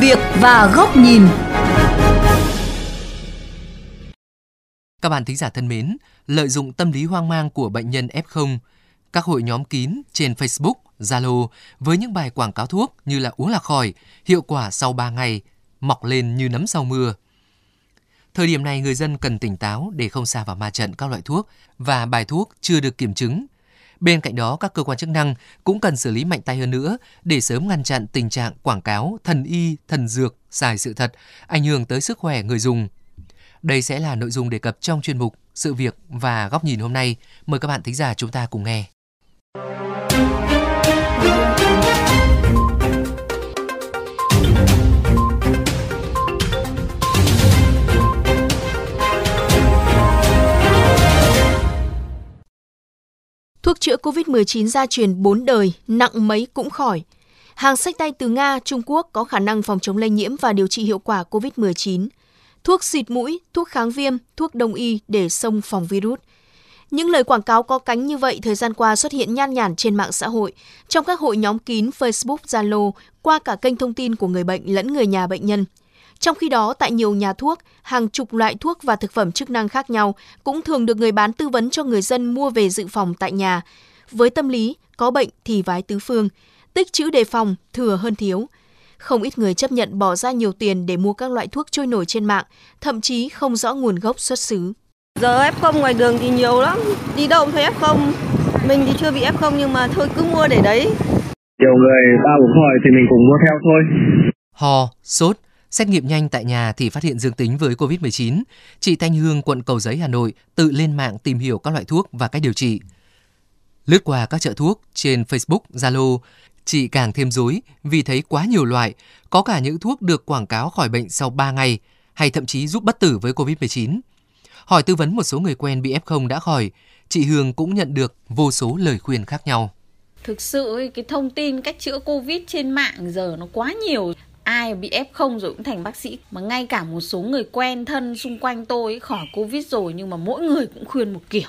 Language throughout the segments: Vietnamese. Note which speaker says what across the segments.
Speaker 1: việc và góc nhìn.
Speaker 2: Các bạn thính giả thân mến, lợi dụng tâm lý hoang mang của bệnh nhân F0, các hội nhóm kín trên Facebook, Zalo với những bài quảng cáo thuốc như là uống là khỏi, hiệu quả sau 3 ngày, mọc lên như nấm sau mưa. Thời điểm này người dân cần tỉnh táo để không xa vào ma trận các loại thuốc và bài thuốc chưa được kiểm chứng. Bên cạnh đó, các cơ quan chức năng cũng cần xử lý mạnh tay hơn nữa để sớm ngăn chặn tình trạng quảng cáo thần y, thần dược, sai sự thật, ảnh hưởng tới sức khỏe người dùng. Đây sẽ là nội dung đề cập trong chuyên mục Sự việc và góc nhìn hôm nay. Mời các bạn thính giả chúng ta cùng nghe.
Speaker 3: Thuốc chữa COVID-19 gia truyền 4 đời, nặng mấy cũng khỏi. Hàng sách tay từ Nga, Trung Quốc có khả năng phòng chống lây nhiễm và điều trị hiệu quả COVID-19. Thuốc xịt mũi, thuốc kháng viêm, thuốc đông y để xông phòng virus. Những lời quảng cáo có cánh như vậy thời gian qua xuất hiện nhan nhản trên mạng xã hội, trong các hội nhóm kín Facebook, Zalo, qua cả kênh thông tin của người bệnh lẫn người nhà bệnh nhân – trong khi đó, tại nhiều nhà thuốc, hàng chục loại thuốc và thực phẩm chức năng khác nhau cũng thường được người bán tư vấn cho người dân mua về dự phòng tại nhà. Với tâm lý, có bệnh thì vái tứ phương, tích trữ đề phòng, thừa hơn thiếu. Không ít người chấp nhận bỏ ra nhiều tiền để mua các loại thuốc trôi nổi trên mạng, thậm chí không rõ nguồn gốc xuất xứ.
Speaker 4: Giờ F0 ngoài đường thì nhiều lắm, đi đâu cũng thấy F0. Mình thì chưa bị F0 nhưng mà thôi cứ mua để đấy.
Speaker 5: Nhiều người ba uống hỏi thì mình cũng mua theo thôi.
Speaker 2: Ho, sốt, Xét nghiệm nhanh tại nhà thì phát hiện dương tính với COVID-19. Chị Thanh Hương, quận Cầu Giấy, Hà Nội tự lên mạng tìm hiểu các loại thuốc và cách điều trị. Lướt qua các chợ thuốc trên Facebook, Zalo, chị càng thêm rối vì thấy quá nhiều loại, có cả những thuốc được quảng cáo khỏi bệnh sau 3 ngày hay thậm chí giúp bất tử với COVID-19. Hỏi tư vấn một số người quen bị F0 đã khỏi, chị Hương cũng nhận được vô số lời khuyên khác nhau.
Speaker 6: Thực sự cái thông tin cách chữa Covid trên mạng giờ nó quá nhiều ai bị F0 rồi cũng thành bác sĩ mà ngay cả một số người quen thân xung quanh tôi khỏi Covid rồi nhưng mà mỗi người cũng khuyên một kiểu.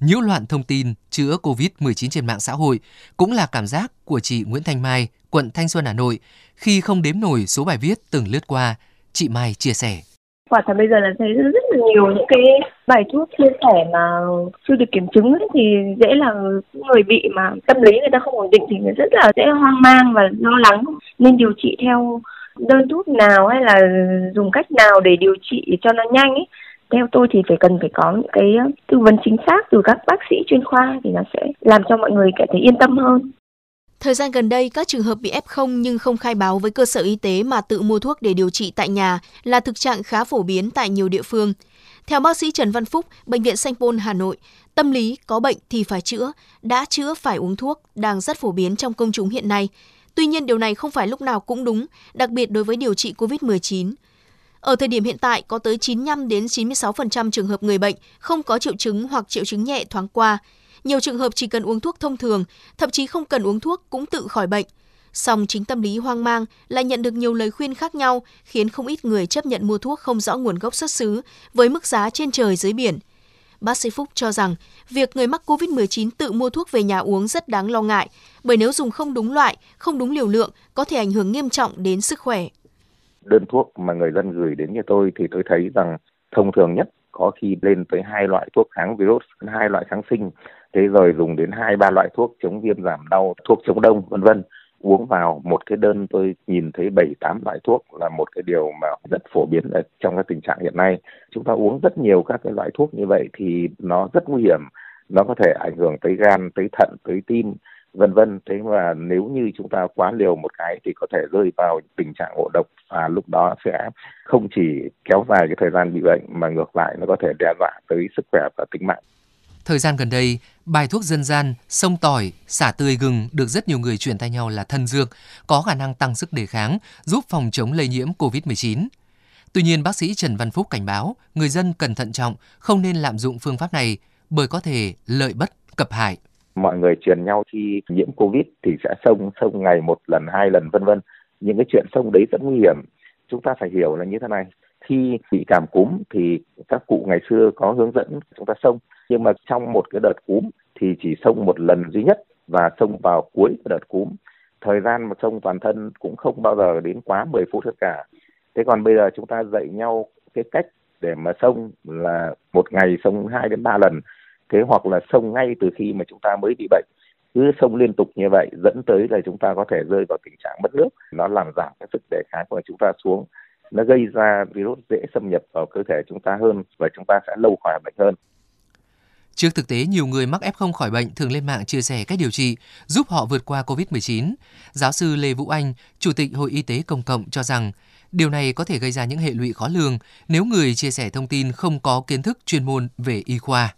Speaker 2: Nhiễu loạn thông tin chữa Covid-19 trên mạng xã hội cũng là cảm giác của chị Nguyễn Thanh Mai, quận Thanh Xuân, Hà Nội. Khi không đếm nổi số bài viết từng lướt qua, chị Mai chia sẻ.
Speaker 7: Quả thật bây giờ là thấy rất là nhiều những cái bài thuốc chia sẻ mà chưa được kiểm chứng ấy, thì dễ là người bị mà tâm lý người ta không ổn định thì rất là dễ hoang mang và lo lắng nên điều trị theo đơn thuốc nào hay là dùng cách nào để điều trị cho nó nhanh ấy theo tôi thì phải cần phải có những cái tư vấn chính xác từ các bác sĩ chuyên khoa thì nó sẽ làm cho mọi người cảm thấy yên tâm hơn.
Speaker 3: Thời gian gần đây, các trường hợp bị F0 nhưng không khai báo với cơ sở y tế mà tự mua thuốc để điều trị tại nhà là thực trạng khá phổ biến tại nhiều địa phương. Theo bác sĩ Trần Văn Phúc, Bệnh viện Sanh Pôn, Hà Nội, tâm lý có bệnh thì phải chữa, đã chữa phải uống thuốc đang rất phổ biến trong công chúng hiện nay. Tuy nhiên điều này không phải lúc nào cũng đúng, đặc biệt đối với điều trị COVID-19. Ở thời điểm hiện tại, có tới 95 đến 96% trường hợp người bệnh không có triệu chứng hoặc triệu chứng nhẹ thoáng qua. Nhiều trường hợp chỉ cần uống thuốc thông thường, thậm chí không cần uống thuốc cũng tự khỏi bệnh. Song chính tâm lý hoang mang lại nhận được nhiều lời khuyên khác nhau, khiến không ít người chấp nhận mua thuốc không rõ nguồn gốc xuất xứ với mức giá trên trời dưới biển. Bác sĩ Phúc cho rằng, việc người mắc COVID-19 tự mua thuốc về nhà uống rất đáng lo ngại, bởi nếu dùng không đúng loại, không đúng liều lượng, có thể ảnh hưởng nghiêm trọng đến sức khỏe.
Speaker 8: Đơn thuốc mà người dân gửi đến như tôi thì tôi thấy rằng thông thường nhất có khi lên tới hai loại thuốc kháng virus, hai loại kháng sinh, thế rồi dùng đến hai ba loại thuốc chống viêm giảm đau, thuốc chống đông, vân vân. Uống vào một cái đơn tôi nhìn thấy bảy tám loại thuốc là một cái điều mà rất phổ biến ở trong cái tình trạng hiện nay. Chúng ta uống rất nhiều các cái loại thuốc như vậy thì nó rất nguy hiểm. Nó có thể ảnh hưởng tới gan tới thận tới tim vân vân. Thế mà nếu như chúng ta quá liều một cái thì có thể rơi vào tình trạng ngộ độc và lúc đó sẽ không chỉ kéo dài cái thời gian bị bệnh mà ngược lại nó có thể đe dọa tới sức khỏe và tính mạng.
Speaker 2: Thời gian gần đây, bài thuốc dân gian, sông tỏi, xả tươi gừng được rất nhiều người truyền tay nhau là thân dược, có khả năng tăng sức đề kháng, giúp phòng chống lây nhiễm COVID-19. Tuy nhiên, bác sĩ Trần Văn Phúc cảnh báo người dân cần thận trọng, không nên lạm dụng phương pháp này bởi có thể lợi bất cập hại.
Speaker 8: Mọi người truyền nhau khi nhiễm Covid thì sẽ sông sông ngày một lần, hai lần vân vân. Những cái chuyện sông đấy rất nguy hiểm. Chúng ta phải hiểu là như thế này. Khi bị cảm cúm thì các cụ ngày xưa có hướng dẫn chúng ta sông nhưng mà trong một cái đợt cúm thì chỉ xông một lần duy nhất và xông vào cuối đợt cúm thời gian mà sông toàn thân cũng không bao giờ đến quá 10 phút tất cả. Thế còn bây giờ chúng ta dạy nhau cái cách để mà sông là một ngày sông 2 đến 3 lần. Thế hoặc là sông ngay từ khi mà chúng ta mới bị bệnh. Cứ sông liên tục như vậy dẫn tới là chúng ta có thể rơi vào tình trạng mất nước. Nó làm giảm cái sức đề kháng của chúng ta xuống. Nó gây ra virus dễ xâm nhập vào cơ thể chúng ta hơn và chúng ta sẽ lâu khỏi bệnh hơn.
Speaker 2: Trước thực tế, nhiều người mắc F0 khỏi bệnh thường lên mạng chia sẻ cách điều trị, giúp họ vượt qua COVID-19. Giáo sư Lê Vũ Anh, Chủ tịch Hội Y tế Công cộng cho rằng, điều này có thể gây ra những hệ lụy khó lường nếu người chia sẻ thông tin không có kiến thức chuyên môn về y khoa.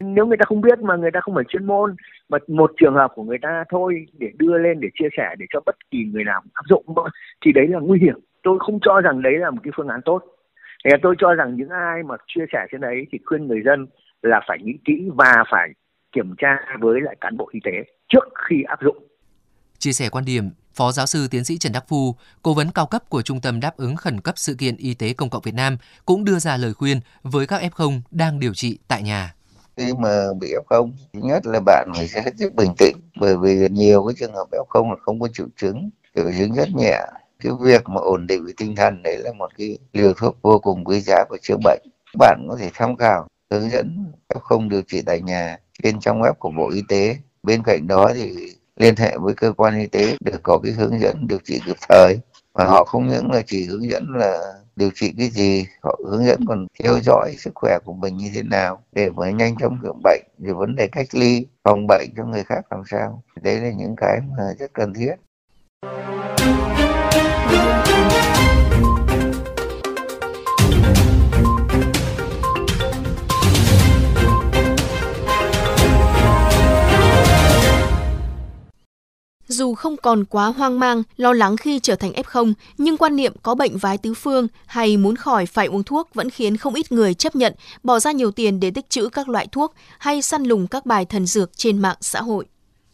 Speaker 1: Nếu người ta không biết mà người ta không phải chuyên môn, mà một trường hợp của người ta thôi để đưa lên để chia sẻ để cho bất kỳ người nào áp dụng thì đấy là nguy hiểm. Tôi không cho rằng đấy là một cái phương án tốt. Thì tôi cho rằng những ai mà chia sẻ trên đấy thì khuyên người dân là phải nghĩ kỹ và phải kiểm tra với lại cán bộ y tế trước khi áp dụng.
Speaker 2: Chia sẻ quan điểm, Phó giáo sư tiến sĩ Trần Đắc Phu, cố vấn cao cấp của Trung tâm đáp ứng khẩn cấp sự kiện y tế công cộng Việt Nam cũng đưa ra lời khuyên với các F0 đang điều trị tại nhà.
Speaker 9: Khi mà bị F0, thứ nhất là bạn phải hết sức bình tĩnh bởi vì nhiều cái trường hợp F0 là không có triệu chứng, triệu chứng rất nhẹ. Cái việc mà ổn định về tinh thần đấy là một cái liều thuốc vô cùng quý giá của chữa bệnh. Bạn có thể tham khảo hướng dẫn F0 điều trị tại nhà trên trang web của Bộ Y tế. Bên cạnh đó thì liên hệ với cơ quan y tế để có cái hướng dẫn điều trị kịp thời. Và họ không những là chỉ hướng dẫn là điều trị cái gì, họ hướng dẫn còn theo dõi sức khỏe của mình như thế nào để mà nhanh chóng chữa bệnh, rồi vấn đề cách ly, phòng bệnh cho người khác làm sao. Đấy là những cái mà rất cần thiết.
Speaker 3: Dù không còn quá hoang mang, lo lắng khi trở thành F0, nhưng quan niệm có bệnh vái tứ phương hay muốn khỏi phải uống thuốc vẫn khiến không ít người chấp nhận bỏ ra nhiều tiền để tích trữ các loại thuốc hay săn lùng các bài thần dược trên mạng xã hội.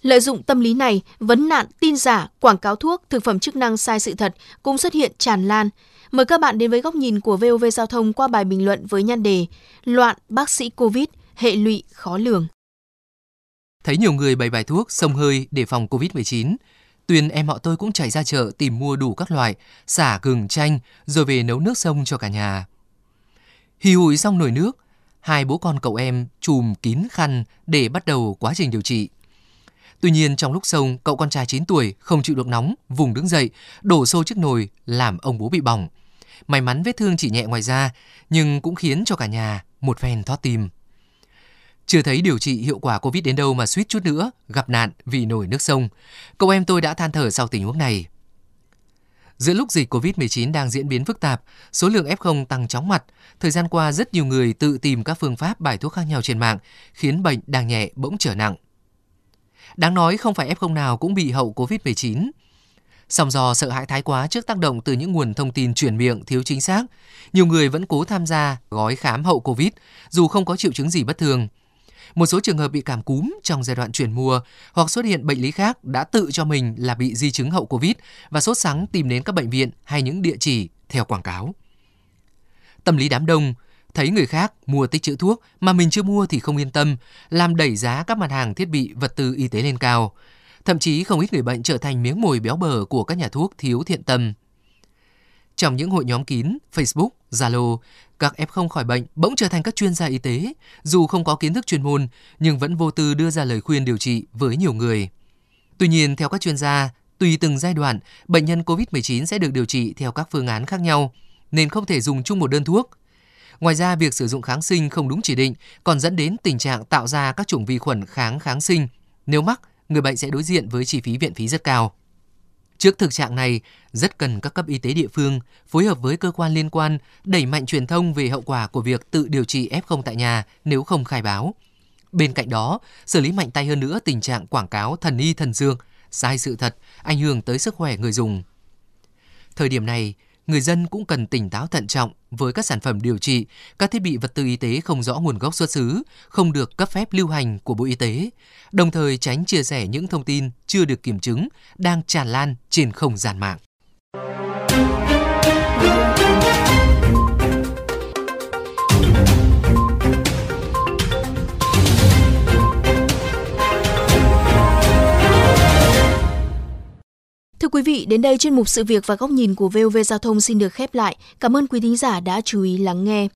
Speaker 3: Lợi dụng tâm lý này, vấn nạn tin giả, quảng cáo thuốc, thực phẩm chức năng sai sự thật cũng xuất hiện tràn lan. Mời các bạn đến với góc nhìn của VOV Giao thông qua bài bình luận với nhan đề Loạn bác sĩ Covid, hệ lụy khó lường.
Speaker 2: Thấy nhiều người bày bài thuốc sông hơi để phòng Covid-19, Tuyền em họ tôi cũng chạy ra chợ tìm mua đủ các loại, xả gừng chanh rồi về nấu nước sông cho cả nhà. Hì hụi xong nồi nước, hai bố con cậu em chùm kín khăn để bắt đầu quá trình điều trị. Tuy nhiên trong lúc sông, cậu con trai 9 tuổi không chịu được nóng, vùng đứng dậy, đổ xô chiếc nồi làm ông bố bị bỏng. May mắn vết thương chỉ nhẹ ngoài da, nhưng cũng khiến cho cả nhà một phen thoát tim. Chưa thấy điều trị hiệu quả Covid đến đâu mà suýt chút nữa gặp nạn vì nổi nước sông. Cậu em tôi đã than thở sau tình huống này. Giữa lúc dịch Covid-19 đang diễn biến phức tạp, số lượng F0 tăng chóng mặt, thời gian qua rất nhiều người tự tìm các phương pháp bài thuốc khác nhau trên mạng, khiến bệnh đang nhẹ bỗng trở nặng. Đáng nói không phải F0 nào cũng bị hậu Covid-19. Song do sợ hãi thái quá trước tác động từ những nguồn thông tin truyền miệng thiếu chính xác, nhiều người vẫn cố tham gia gói khám hậu Covid dù không có triệu chứng gì bất thường – một số trường hợp bị cảm cúm trong giai đoạn chuyển mùa hoặc xuất hiện bệnh lý khác đã tự cho mình là bị di chứng hậu Covid và sốt sắng tìm đến các bệnh viện hay những địa chỉ theo quảng cáo. Tâm lý đám đông, thấy người khác mua tích trữ thuốc mà mình chưa mua thì không yên tâm, làm đẩy giá các mặt hàng thiết bị vật tư y tế lên cao. Thậm chí không ít người bệnh trở thành miếng mồi béo bở của các nhà thuốc thiếu thiện tâm. Trong những hội nhóm kín, Facebook, Zalo, các F0 khỏi bệnh bỗng trở thành các chuyên gia y tế, dù không có kiến thức chuyên môn nhưng vẫn vô tư đưa ra lời khuyên điều trị với nhiều người. Tuy nhiên, theo các chuyên gia, tùy từng giai đoạn, bệnh nhân COVID-19 sẽ được điều trị theo các phương án khác nhau, nên không thể dùng chung một đơn thuốc. Ngoài ra, việc sử dụng kháng sinh không đúng chỉ định còn dẫn đến tình trạng tạo ra các chủng vi khuẩn kháng kháng sinh. Nếu mắc, người bệnh sẽ đối diện với chi phí viện phí rất cao. Trước thực trạng này, rất cần các cấp y tế địa phương phối hợp với cơ quan liên quan đẩy mạnh truyền thông về hậu quả của việc tự điều trị F0 tại nhà nếu không khai báo. Bên cạnh đó, xử lý mạnh tay hơn nữa tình trạng quảng cáo thần y thần dược, sai sự thật, ảnh hưởng tới sức khỏe người dùng. Thời điểm này, người dân cũng cần tỉnh táo thận trọng với các sản phẩm điều trị, các thiết bị vật tư y tế không rõ nguồn gốc xuất xứ, không được cấp phép lưu hành của Bộ Y tế, đồng thời tránh chia sẻ những thông tin chưa được kiểm chứng đang tràn lan trên không gian mạng.
Speaker 3: Vị, đến đây chuyên mục sự việc và góc nhìn của VOV Giao thông xin được khép lại. Cảm ơn quý thính giả đã chú ý lắng nghe.